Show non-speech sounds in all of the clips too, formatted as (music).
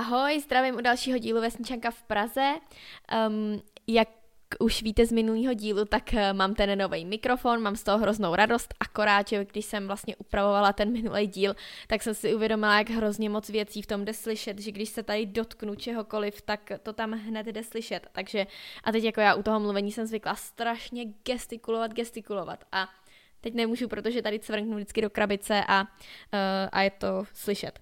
Ahoj, zdravím u dalšího dílu Vesničanka v Praze. Um, jak už víte z minulého dílu, tak uh, mám ten nový mikrofon, mám z toho hroznou radost, akorát, že když jsem vlastně upravovala ten minulý díl, tak jsem si uvědomila, jak hrozně moc věcí v tom jde slyšet, že když se tady dotknu čehokoliv, tak to tam hned jde slyšet. Takže a teď jako já u toho mluvení jsem zvykla strašně gestikulovat, gestikulovat a Teď nemůžu, protože tady cvrknu vždycky do krabice a, uh, a je to slyšet.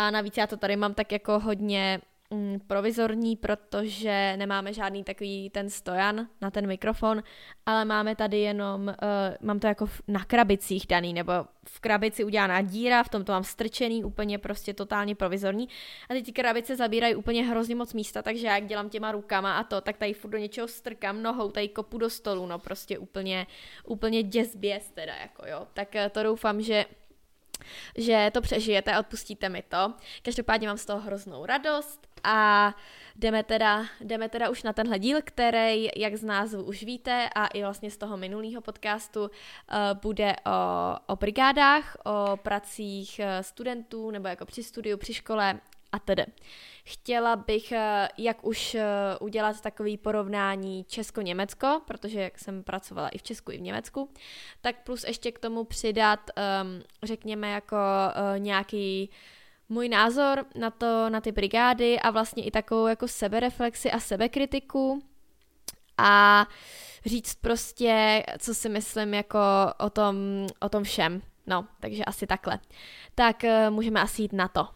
A navíc já to tady mám tak jako hodně mm, provizorní, protože nemáme žádný takový ten stojan na ten mikrofon, ale máme tady jenom, uh, mám to jako v, na krabicích daný, nebo v krabici udělaná díra, v tom to mám strčený, úplně prostě totálně provizorní. A teď ty krabice zabírají úplně hrozně moc místa, takže jak dělám těma rukama a to, tak tady furt do něčeho strkám nohou, tady kopu do stolu, no prostě úplně, úplně děsběs teda, jako jo. Tak uh, to doufám, že že to přežijete a odpustíte mi to. Každopádně mám z toho hroznou radost a jdeme teda, jdeme teda už na tenhle díl, který, jak z názvu už víte a i vlastně z toho minulého podcastu, uh, bude o, o brigádách, o pracích eh, studentů nebo jako při studiu, při škole a tedy. Chtěla bych, eh, jak už udělat takový porovnání Česko-Německo, protože jak jsem pracovala i v Česku, i v Německu, tak plus ještě k tomu přidat, um, řekněme, jako uh, nějaký můj názor na to, na ty brigády a vlastně i takovou jako sebereflexi a sebekritiku a říct prostě, co si myslím jako o tom, o tom všem. No, takže asi takhle. Tak eh, můžeme asi jít na to.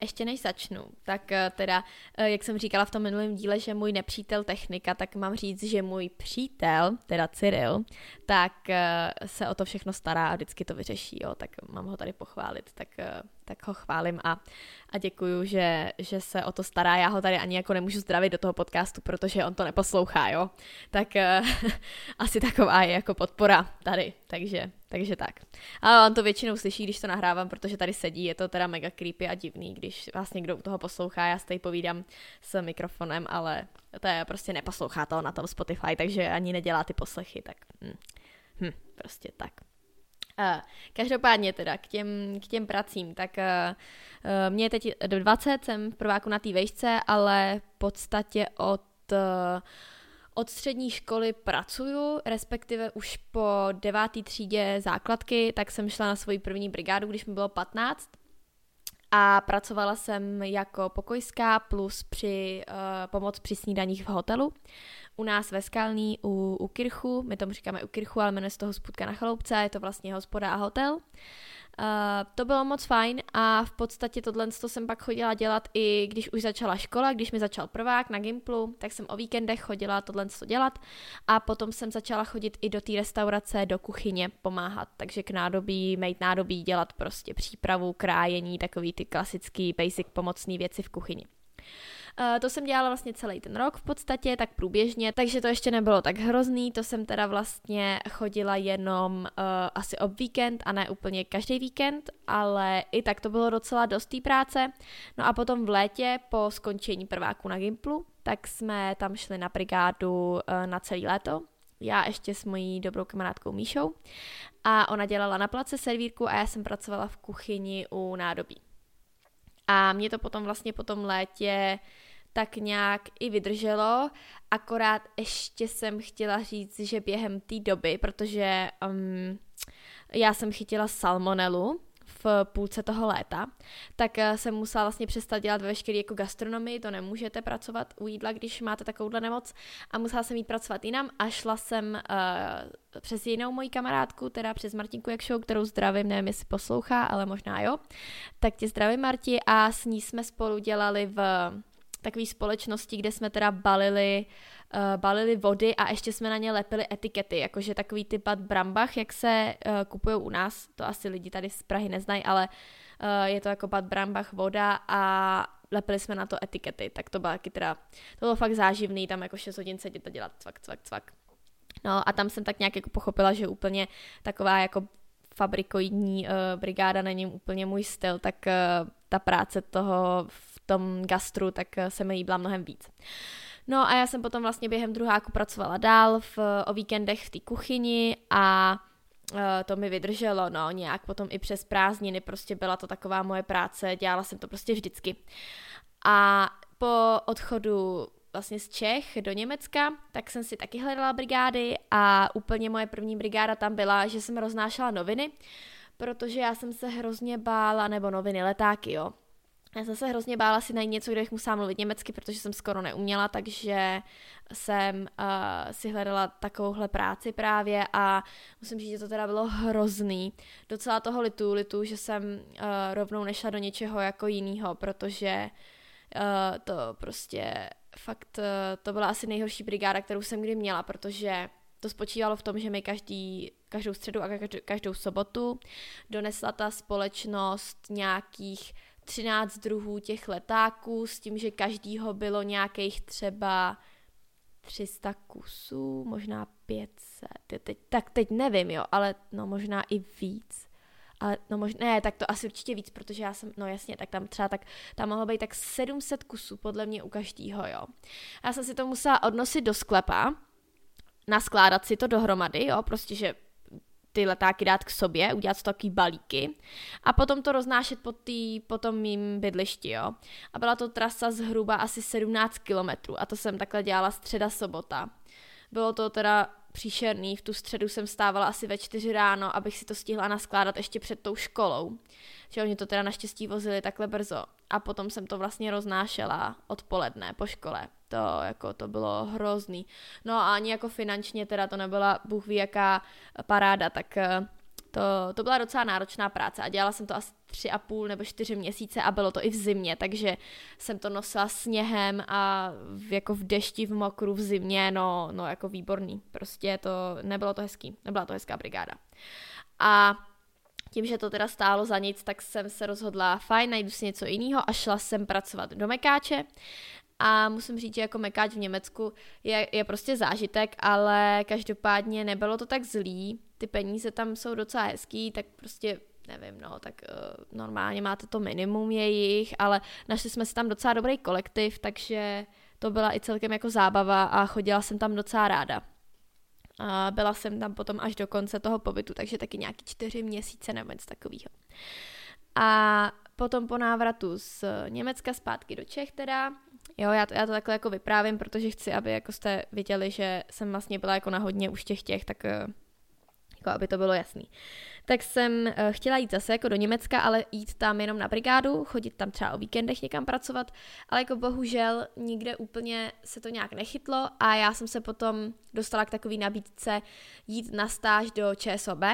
Ještě než začnu, tak eh, teda, eh, jak jsem říkala v tom minulém díle, že můj nepřítel technika, tak mám říct, že můj přítel, teda Cyril, tak eh, se o to všechno stará a vždycky to vyřeší, jo, tak mám ho tady pochválit, tak tak ho chválím a, a děkuju, že, že se o to stará. Já ho tady ani jako nemůžu zdravit do toho podcastu, protože on to neposlouchá, jo. Tak uh, (laughs) asi taková je jako podpora tady, takže, takže tak. A on to většinou slyší, když to nahrávám, protože tady sedí, je to teda mega creepy a divný, když vás někdo u toho poslouchá, já tady povídám s mikrofonem, ale to je prostě neposlouchá to na tom Spotify, takže ani nedělá ty poslechy, tak hm, hm, prostě tak. Uh, každopádně teda k těm, k těm pracím, tak uh, uh, mě je teď 20, jsem v prváku na té vejšce, ale v podstatě od, uh, od střední školy pracuju, respektive už po devátý třídě základky, tak jsem šla na svoji první brigádu, když mi bylo 15 a pracovala jsem jako pokojská plus při uh, pomoc při snídaních v hotelu u nás ve Skalní u, u Kirchu, my tomu říkáme u Kirchu, ale jmenuje se to hospodka na chaloupce, je to vlastně hospoda a hotel. Uh, to bylo moc fajn a v podstatě tohle to jsem pak chodila dělat i když už začala škola, když mi začal prvák na Gimplu, tak jsem o víkendech chodila tohle to dělat a potom jsem začala chodit i do té restaurace, do kuchyně pomáhat, takže k nádobí, mít nádobí, dělat prostě přípravu, krájení, takový ty klasický basic pomocné věci v kuchyni. Uh, to jsem dělala vlastně celý ten rok v podstatě, tak průběžně, takže to ještě nebylo tak hrozný, to jsem teda vlastně chodila jenom uh, asi ob víkend a ne úplně každý víkend, ale i tak to bylo docela dost té práce. No a potom v létě po skončení prváku na Gimplu, tak jsme tam šli na brigádu uh, na celý léto, já ještě s mojí dobrou kamarádkou Míšou a ona dělala na place servírku a já jsem pracovala v kuchyni u nádobí. A mě to potom vlastně po tom létě tak nějak i vydrželo, akorát ještě jsem chtěla říct, že během té doby, protože um, já jsem chytila salmonelu, v půlce toho léta, tak eh, jsem musela vlastně přestat dělat veškeré jako gastronomii, to nemůžete pracovat u jídla, když máte takovouhle nemoc. A musela jsem jít pracovat jinam a šla jsem uh, přes jinou moji kamarádku, teda přes Martinku Jakšou, kterou zdravím, nevím, jestli poslouchá, ale možná jo, tak tě zdravím Marti a s ní jsme spolu dělali v takové společnosti, kde jsme teda balili, uh, balili vody a ještě jsme na ně lepili etikety, jakože takový typ Bad Brambach, jak se uh, kupují u nás, to asi lidi tady z Prahy neznají, ale uh, je to jako Bad Brambach voda a lepili jsme na to etikety, tak to bylo taky teda, to bylo fakt záživný, tam jako 6 hodin sedět a dělat cvak, cvak, cvak. No a tam jsem tak nějak jako pochopila, že úplně taková jako fabrikoidní uh, brigáda není úplně můj styl, tak uh, ta práce toho tom gastru, tak eh, se mi líbila mnohem víc. No a já jsem potom vlastně během druháku pracovala dál v, o víkendech v té kuchyni a uh, to mi vydrželo, no, nějak potom i přes prázdniny, prostě byla to taková moje práce, dělala jsem to prostě vždycky. A po odchodu vlastně z Čech do Německa, tak jsem si taky hledala brigády a úplně moje první brigáda tam byla, že jsem roznášela noviny, protože já jsem se hrozně bála, nebo noviny, letáky, jo. Já jsem se hrozně bála si najít něco, kde bych musela mluvit německy, protože jsem skoro neuměla, takže jsem uh, si hledala takovouhle práci právě a musím říct, že to teda bylo hrozný. Docela toho litu, litu, že jsem uh, rovnou nešla do něčeho jako jiného, protože uh, to prostě fakt, uh, to byla asi nejhorší brigáda, kterou jsem kdy měla, protože to spočívalo v tom, že mi každý, každou středu a každou, každou sobotu donesla ta společnost nějakých 13 druhů těch letáků s tím, že každýho bylo nějakých třeba 300 kusů, možná 500, teď, tak teď nevím, jo, ale no možná i víc. Ale no možná, ne, tak to asi určitě víc, protože já jsem, no jasně, tak tam třeba tak, tam mohlo být tak 700 kusů, podle mě u každýho, jo. Já jsem si to musela odnosit do sklepa, naskládat si to dohromady, jo, prostě, že ty letáky dát k sobě, udělat to takový balíky a potom to roznášet po, tý, po tom mým bydlišti, jo. A byla to trasa zhruba asi 17 kilometrů a to jsem takhle dělala středa sobota. Bylo to teda příšerný, v tu středu jsem stávala asi ve čtyři ráno, abych si to stihla naskládat ještě před tou školou. Že oni to teda naštěstí vozili takhle brzo. A potom jsem to vlastně roznášela odpoledne po škole to, jako, to bylo hrozný. No a ani jako finančně teda to nebyla bůh ví jaká paráda, tak eh, to, to byla docela náročná práce a dělala jsem to asi tři a půl nebo čtyři měsíce a bylo to i v zimě, takže jsem to nosila sněhem a v, jako v dešti, v mokru, v zimě, no, no jako výborný. Prostě to, nebylo to hezký, nebyla to hezká brigáda. A tím, že to teda stálo za nic, tak jsem se rozhodla, fajn, najdu si něco jiného a šla jsem pracovat do Mekáče, a musím říct, že jako mekáč v Německu je, je prostě zážitek, ale každopádně nebylo to tak zlý, ty peníze tam jsou docela hezký, tak prostě nevím, no, tak uh, normálně máte to minimum jejich, ale našli jsme si tam docela dobrý kolektiv, takže to byla i celkem jako zábava a chodila jsem tam docela ráda. A byla jsem tam potom až do konce toho pobytu, takže taky nějaký čtyři měsíce nebo něco takového. A potom po návratu z Německa zpátky do Čech teda, Jo, já to, já to takhle jako vyprávím, protože chci, aby jako jste viděli, že jsem vlastně byla jako na hodně už těch těch, tak eh, jako aby to bylo jasný. Tak jsem uh, chtěla jít zase jako do Německa, ale jít tam jenom na brigádu, chodit tam třeba o víkendech někam pracovat, ale jako bohužel nikde úplně se to nějak nechytlo a já jsem se potom dostala k takové nabídce jít na stáž do ČSOB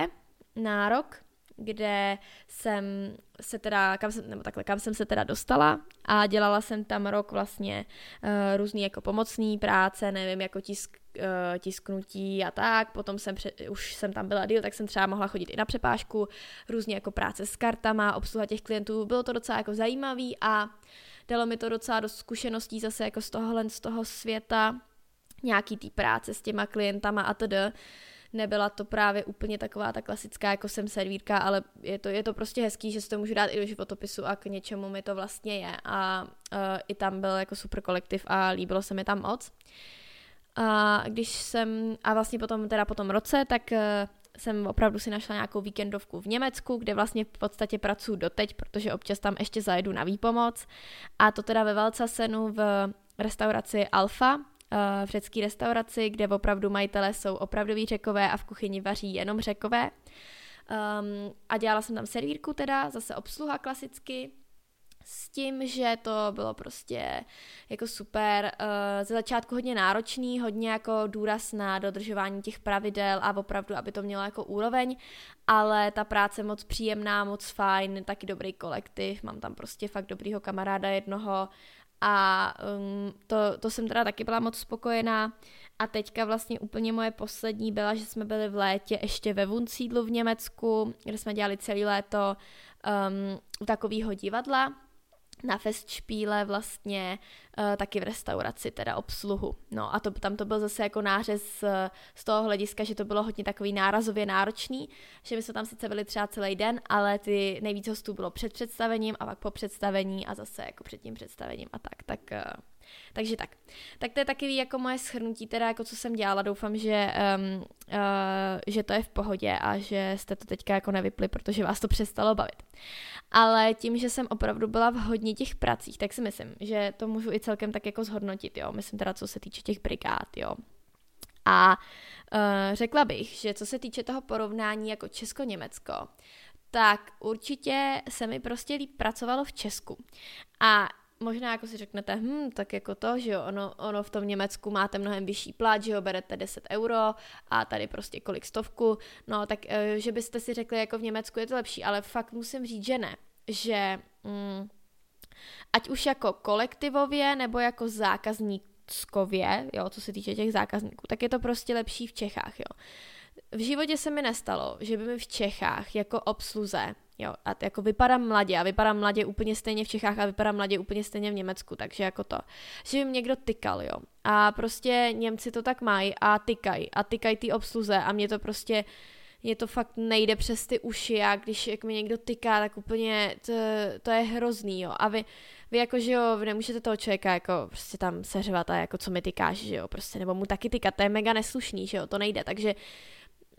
na rok, kde jsem se teda, kam jsem, nebo takhle, kam jsem se teda dostala a dělala jsem tam rok vlastně uh, různý jako pomocný práce, nevím, jako tisk, uh, tisknutí a tak, potom jsem, pře- už jsem tam byla díl, tak jsem třeba mohla chodit i na přepážku, různě jako práce s kartama, obsluha těch klientů, bylo to docela jako zajímavý a dalo mi to docela dost zkušeností zase jako z tohohle, z toho světa, nějaký tý práce s těma klientama a td nebyla to právě úplně taková ta klasická, jako jsem servírka, ale je to, je to prostě hezký, že si to můžu dát i do životopisu a k něčemu mi to vlastně je. A uh, i tam byl jako super kolektiv a líbilo se mi tam moc. A když jsem, a vlastně potom teda po tom roce, tak uh, jsem opravdu si našla nějakou víkendovku v Německu, kde vlastně v podstatě pracuji doteď, protože občas tam ještě zajedu na výpomoc. A to teda ve Valcasenu v restauraci Alfa, v řecké restauraci, kde opravdu majitelé jsou opravdoví řekové a v kuchyni vaří jenom řekové. Um, a dělala jsem tam servírku teda, zase obsluha klasicky, s tím, že to bylo prostě jako super, uh, ze začátku hodně náročný, hodně jako důraz na dodržování těch pravidel a opravdu, aby to mělo jako úroveň, ale ta práce moc příjemná, moc fajn, taky dobrý kolektiv, mám tam prostě fakt dobrýho kamaráda jednoho, a um, to, to jsem teda taky byla moc spokojená. A teďka vlastně úplně moje poslední byla, že jsme byli v létě ještě ve Wunsídlu v Německu, kde jsme dělali celé léto um, u takového divadla na festšpíle vlastně taky v restauraci, teda obsluhu. No a to, tam to byl zase jako nářez uh, z toho hlediska, že to bylo hodně takový nárazově náročný, že my jsme tam sice byli třeba celý den, ale ty nejvíc hostů bylo před představením a pak po představení a zase jako před tím představením a tak, tak uh, Takže tak. Tak to je taky jako moje schrnutí, teda jako co jsem dělala. Doufám, že, um, uh, že to je v pohodě a že jste to teďka jako nevypli, protože vás to přestalo bavit. Ale tím, že jsem opravdu byla v hodně těch pracích, tak si myslím, že to můžu i celkem tak jako zhodnotit, jo. Myslím teda, co se týče těch brigád, jo. A uh, řekla bych, že co se týče toho porovnání jako Česko-Německo, tak určitě se mi prostě líp pracovalo v Česku. A možná jako si řeknete, hm, tak jako to, že jo, ono, ono v tom Německu máte mnohem vyšší plat, že jo, berete 10 euro a tady prostě kolik stovku, no tak, eh, že byste si řekli, jako v Německu je to lepší, ale fakt musím říct, že ne, že mm, ať už jako kolektivově nebo jako zákazníkově, jo, co se týče těch zákazníků, tak je to prostě lepší v Čechách, jo. V životě se mi nestalo, že by mi v Čechách jako obsluze Jo, a jako vypadám mladě a vypadám mladě úplně stejně v Čechách a vypadám mladě úplně stejně v Německu, takže jako to. Že by mě někdo tykal, jo. A prostě Němci to tak mají a tykají a tykají ty obsluze a mě to prostě je to fakt nejde přes ty uši a když jak mi někdo tyká, tak úplně to, to je hrozný, jo. A vy, vy jako, že jo, vy nemůžete toho člověka jako prostě tam seřvat a jako co mi tykáš, že jo, prostě, nebo mu taky tykat, to je mega neslušný, že jo, to nejde, takže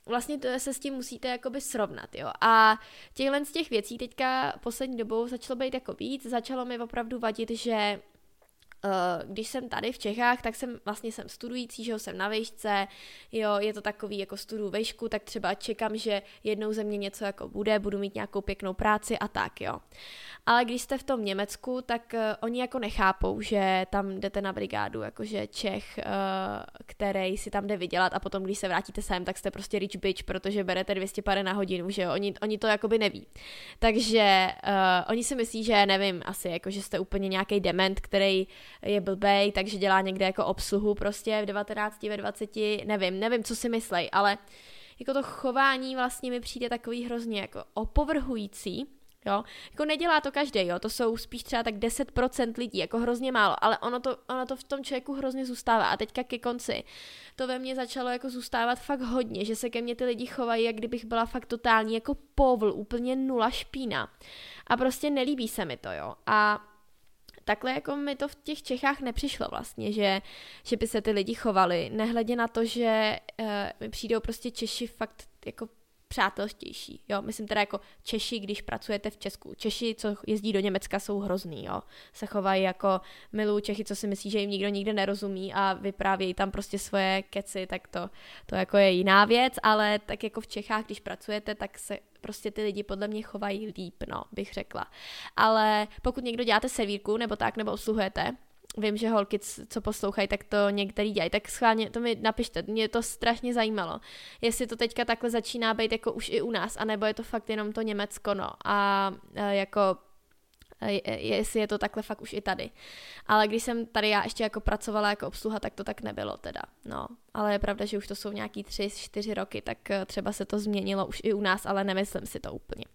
vlastně to se s tím musíte jakoby srovnat, jo. A těchhle z těch věcí teďka poslední dobou začalo být jako víc, začalo mi opravdu vadit, že když jsem tady v Čechách, tak jsem vlastně jsem studující, že jo, jsem na vejšce, jo, je to takový jako studu vejšku, tak třeba čekám, že jednou ze mě něco jako bude, budu mít nějakou pěknou práci a tak, jo. Ale když jste v tom Německu, tak uh, oni jako nechápou, že tam jdete na brigádu, jakože Čech, uh, který si tam jde vydělat a potom, když se vrátíte sem, tak jste prostě rich bitch, protože berete 200 pare na hodinu, že jo, oni, oni to jakoby neví. Takže uh, oni si myslí, že nevím, asi jako, že jste úplně nějaký dement, který je blbej, takže dělá někde jako obsluhu prostě v 19, ve 20, nevím, nevím, co si myslej, ale jako to chování vlastně mi přijde takový hrozně jako opovrhující, jo, jako nedělá to každý, jo, to jsou spíš třeba tak 10% lidí, jako hrozně málo, ale ono to, ono to v tom člověku hrozně zůstává. A teďka ke konci to ve mně začalo jako zůstávat fakt hodně, že se ke mně ty lidi chovají, jak kdybych byla fakt totální jako povl, úplně nula špína. A prostě nelíbí se mi to, jo, a takhle jako mi to v těch Čechách nepřišlo vlastně, že, že by se ty lidi chovali, nehledě na to, že uh, mi přijdou prostě Češi fakt jako přátelštější, jo, myslím teda jako Češi, když pracujete v Česku. Češi, co jezdí do Německa, jsou hrozný, jo, se chovají jako milou Čechy, co si myslí, že jim nikdo nikde nerozumí a vyprávějí tam prostě svoje keci, tak to, to jako je jiná věc, ale tak jako v Čechách, když pracujete, tak se prostě ty lidi podle mě chovají líp, no, bych řekla. Ale pokud někdo děláte servírku nebo tak, nebo obsluhujete, vím, že holky, co poslouchají, tak to některý dělají, tak schválně to mi napište, mě to strašně zajímalo. Jestli to teďka takhle začíná být jako už i u nás, anebo je to fakt jenom to Německo, no. A jako jestli je to takhle fakt už i tady. Ale když jsem tady já ještě jako pracovala jako obsluha, tak to tak nebylo teda. No, ale je pravda, že už to jsou nějaký tři, čtyři roky, tak eh, třeba se to změnilo už i u nás, ale nemyslím si to úplně.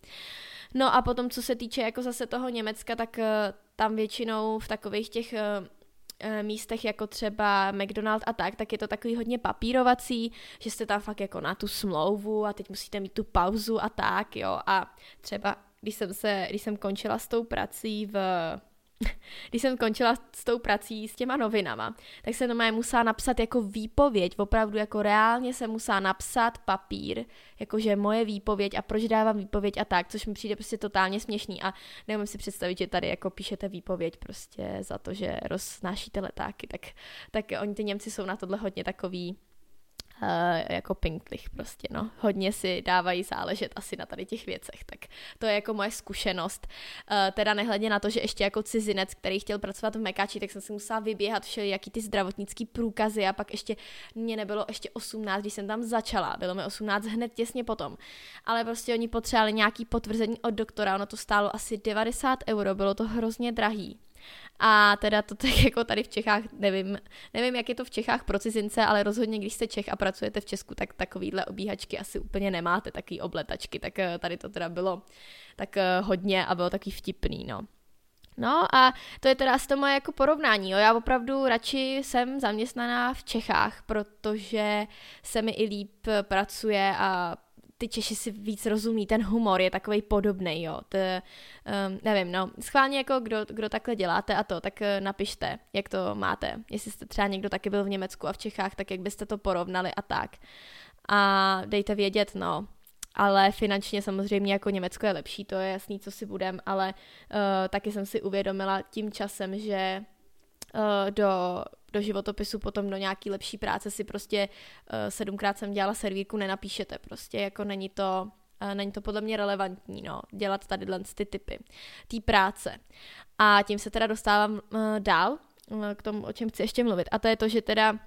No a potom, co se týče jako zase toho Německa, tak eh, tam většinou v takových těch eh, místech jako třeba McDonald a tak, tak je to takový hodně papírovací, že jste tam fakt jako na tu smlouvu a teď musíte mít tu pauzu a tak, jo. A třeba když jsem, se, když jsem končila s tou prací v (laughs) když jsem končila s tou prací s těma novinama, tak jsem doma musela napsat jako výpověď, opravdu jako reálně se musela napsat papír, jakože moje výpověď a proč dávám výpověď a tak, což mi přijde prostě totálně směšný a nemůžu si představit, že tady jako píšete výpověď prostě za to, že roznášíte letáky, tak, tak oni ty Němci jsou na tohle hodně takový Uh, jako pinklich prostě, no. Hodně si dávají záležet asi na tady těch věcech, tak to je jako moje zkušenost. Uh, teda nehledně na to, že ještě jako cizinec, který chtěl pracovat v Mekači, tak jsem si musela vyběhat jaký ty zdravotnický průkazy a pak ještě mě nebylo ještě 18, když jsem tam začala, bylo mi 18 hned těsně potom. Ale prostě oni potřebovali nějaký potvrzení od doktora, ono to stálo asi 90 euro, bylo to hrozně drahý. A teda to tak jako tady v Čechách, nevím, nevím, jak je to v Čechách pro cizince, ale rozhodně, když jste Čech a pracujete v Česku, tak takovýhle obíhačky asi úplně nemáte, takový obletačky, tak eh, tady to teda bylo tak eh, hodně a bylo taky vtipný, no. No a to je teda z to moje jako porovnání. Jo. Já opravdu radši jsem zaměstnaná v Čechách, protože se mi i líp pracuje a ty Češi si víc rozumí, ten humor je takový podobný, jo. To, um, nevím, no. Schválně jako kdo, kdo takhle děláte a to, tak uh, napište, jak to máte. Jestli jste třeba někdo taky byl v Německu a v Čechách, tak jak byste to porovnali a tak. A dejte vědět, no, ale finančně samozřejmě jako Německo je lepší, to je jasný, co si budem, ale uh, taky jsem si uvědomila tím časem, že uh, do, do životopisu potom do nějaký lepší práce si prostě uh, sedmkrát jsem dělala servírku, nenapíšete prostě, jako není to, uh, není to podle mě relevantní, no, dělat tady ty typy, té práce. A tím se teda dostávám uh, dál uh, k tomu, o čem chci ještě mluvit, a to je to, že teda uh,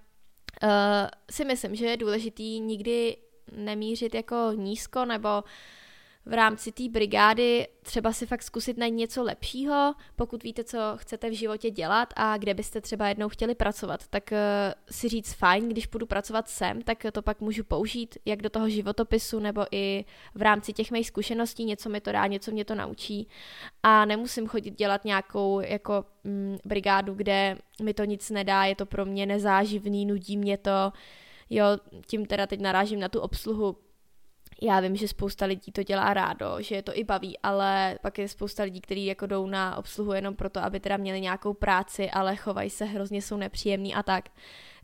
si myslím, že je důležitý nikdy nemířit jako nízko nebo v rámci té brigády třeba si fakt zkusit najít něco lepšího, pokud víte, co chcete v životě dělat a kde byste třeba jednou chtěli pracovat, tak uh, si říct fajn, když budu pracovat sem, tak to pak můžu použít jak do toho životopisu nebo i v rámci těch mých zkušeností, něco mi to dá, něco mě to naučí a nemusím chodit dělat nějakou jako mm, brigádu, kde mi to nic nedá, je to pro mě nezáživný, nudí mě to, Jo, tím teda teď narážím na tu obsluhu. Já vím, že spousta lidí to dělá rádo, že je to i baví, ale pak je spousta lidí, kteří jako jdou na obsluhu jenom proto, aby teda měli nějakou práci, ale chovají se hrozně, jsou nepříjemní a tak.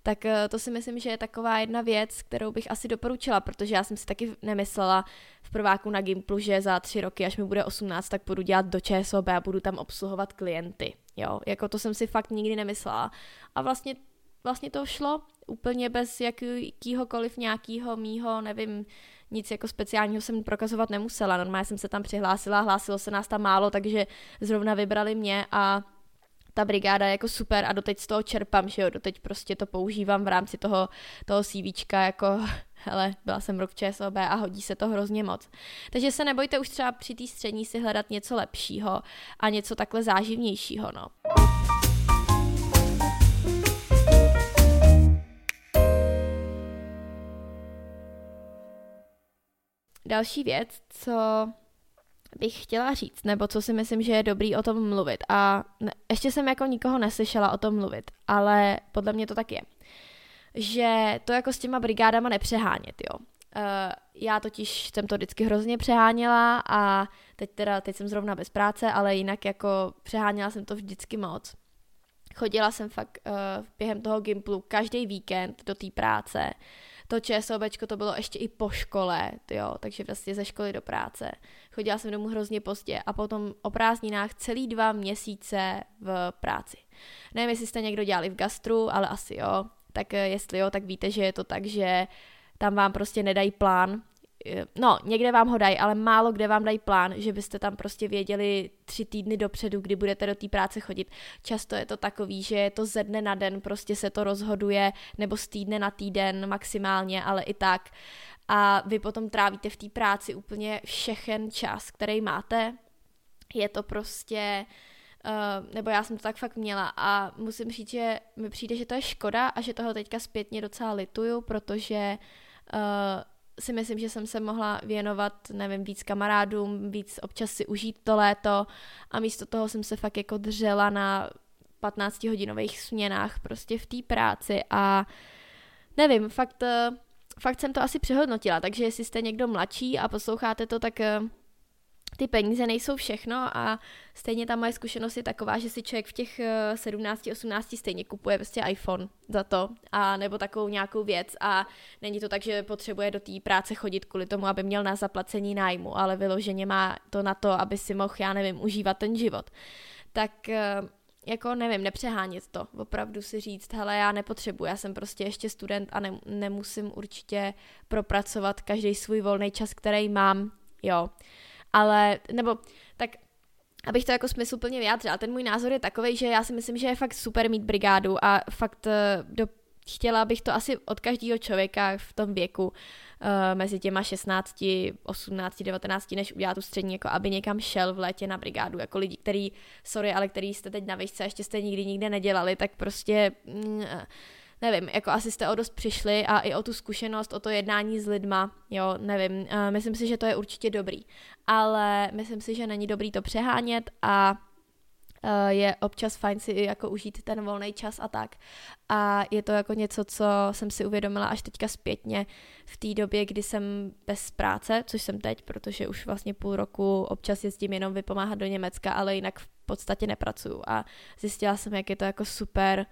Tak eh, to si myslím, že je taková jedna věc, kterou bych asi doporučila, protože já jsem si taky nemyslela v prváku na Gimplu, že za tři roky, až mi bude 18, tak budu dělat do ČSOB a budu tam obsluhovat klienty. Jo, jako to jsem si fakt nikdy nemyslela. A vlastně vlastně to šlo úplně bez jakýhokoliv nějakého mýho, nevím, nic jako speciálního jsem prokazovat nemusela. Normálně jsem se tam přihlásila, hlásilo se nás tam málo, takže zrovna vybrali mě a ta brigáda je jako super a doteď z toho čerpám, že jo, doteď prostě to používám v rámci toho, toho CVčka, jako (laughs) hele, byla jsem rok ČSOB a hodí se to hrozně moc. Takže se nebojte už třeba při té střední si hledat něco lepšího a něco takhle záživnějšího, no. Další věc, co bych chtěla říct, nebo co si myslím, že je dobrý o tom mluvit. A ne, ještě jsem jako nikoho neslyšela o tom mluvit, ale podle mě to tak je. Že to jako s těma brigádama nepřehánět, jo. Uh, já totiž jsem to vždycky hrozně přeháněla a teď teda, teď jsem zrovna bez práce, ale jinak jako přeháněla jsem to vždycky moc. Chodila jsem fakt uh, během toho Gimplu každý víkend do té práce to ČSOBčko to bylo ještě i po škole, jo, takže vlastně ze školy do práce. Chodila jsem domů hrozně pozdě a potom o prázdninách celý dva měsíce v práci. Nevím, jestli jste někdo dělali v gastru, ale asi jo. Tak eh, jestli jo, tak víte, že je to tak, že tam vám prostě nedají plán, no, někde vám ho dají, ale málo kde vám dají plán, že byste tam prostě věděli tři týdny dopředu, kdy budete do té práce chodit. Často je to takový, že je to ze dne na den, prostě se to rozhoduje, nebo z týdne na týden maximálně, ale i tak. A vy potom trávíte v té práci úplně všechen čas, který máte. Je to prostě... Uh, nebo já jsem to tak fakt měla a musím říct, že mi přijde, že to je škoda a že toho teďka zpětně docela lituju, protože uh, si myslím, že jsem se mohla věnovat, nevím, víc kamarádům, víc občas si užít to léto a místo toho jsem se fakt jako držela na 15 hodinových směnách prostě v té práci a nevím, fakt, fakt jsem to asi přehodnotila, takže jestli jste někdo mladší a posloucháte to, tak ty peníze nejsou všechno a stejně ta moje zkušenost je taková, že si člověk v těch 17-18 eh, stejně kupuje prostě iPhone za to a nebo takovou nějakou věc a není to tak, že potřebuje do té práce chodit kvůli tomu, aby měl na zaplacení nájmu, ale vyloženě má to na to, aby si mohl, já nevím, užívat ten život. Tak eh, jako nevím, nepřehánět to, opravdu si říct, hele, já nepotřebuji, já jsem prostě ještě student a ne, nemusím určitě propracovat každý svůj volný čas, který mám, jo ale, nebo tak abych to jako smysluplně vyjádřila, ten můj názor je takový, že já si myslím, že je fakt super mít brigádu a fakt eh, do, chtěla bych to asi od každého člověka v tom věku uh, mezi těma 16, 18, 19, než udělat tu střední, jako aby někam šel v létě na brigádu, jako lidi, který, sorry, ale který jste teď na výšce a ještě jste nikdy nikde nedělali, tak prostě mm, nevím, jako asi jste o dost přišli a i o tu zkušenost, o to jednání s lidma, jo, nevím, uh, myslím si, že to je určitě dobrý, ale myslím si, že není dobrý to přehánět a Eh, je občas fajn si jako užít ten volný čas a tak. A je to jako něco, co jsem si uvědomila až teďka zpětně v té době, kdy jsem bez práce, což jsem teď, protože už vlastně půl roku občas jezdím jenom vypomáhat do Německa, ale jinak v podstatě nepracuju. A zjistila jsem, jak je to jako super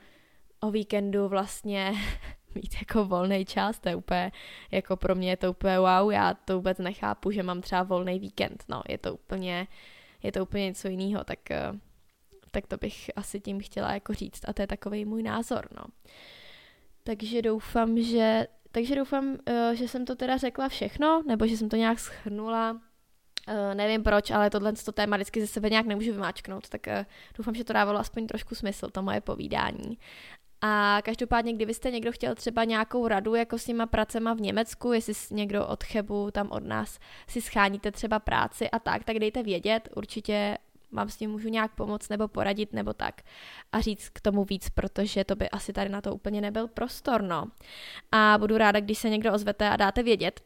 o víkendu vlastně (laughs) mít jako volný čas, to je úplně, jako pro mě je to úplně wow, já to vůbec nechápu, že mám třeba volný víkend, no, je to úplně, je to úplně něco jiného, tak, eh, tak to bych asi tím chtěla jako říct a to je takový můj názor, no. Takže doufám, že, takže doufám, eh, že jsem to teda řekla všechno, nebo že jsem to nějak schrnula, Uh, nevím proč, ale tohle to téma vždycky ze sebe nějak nemůžu vymáčknout, tak uh, doufám, že to dávalo aspoň trošku smysl, to moje povídání. A každopádně, kdybyste někdo chtěl třeba nějakou radu jako s těma pracema v Německu, jestli někdo od Chebu tam od nás si scháníte třeba práci a tak, tak dejte vědět, určitě vám s tím můžu nějak pomoct nebo poradit nebo tak. A říct k tomu víc, protože to by asi tady na to úplně nebyl prostor, no. A budu ráda, když se někdo ozvete a dáte vědět,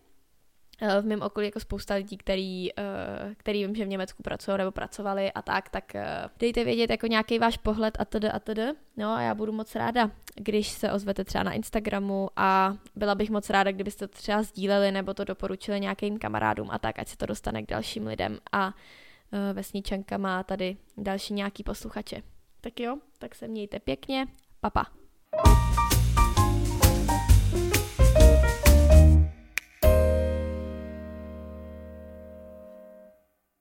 v mém okolí jako spousta lidí, který, eh, který vím, že v Německu pracují nebo pracovali a tak, tak eh, dejte vědět jako nějaký váš pohled a td. a td. No a já budu moc ráda, když se ozvete třeba na Instagramu a byla bych moc ráda, kdybyste to třeba sdíleli nebo to doporučili nějakým kamarádům a tak, ať se to dostane k dalším lidem a Vesničanka má tady další nějaký posluchače. Tak jo, tak se mějte pěkně, papa.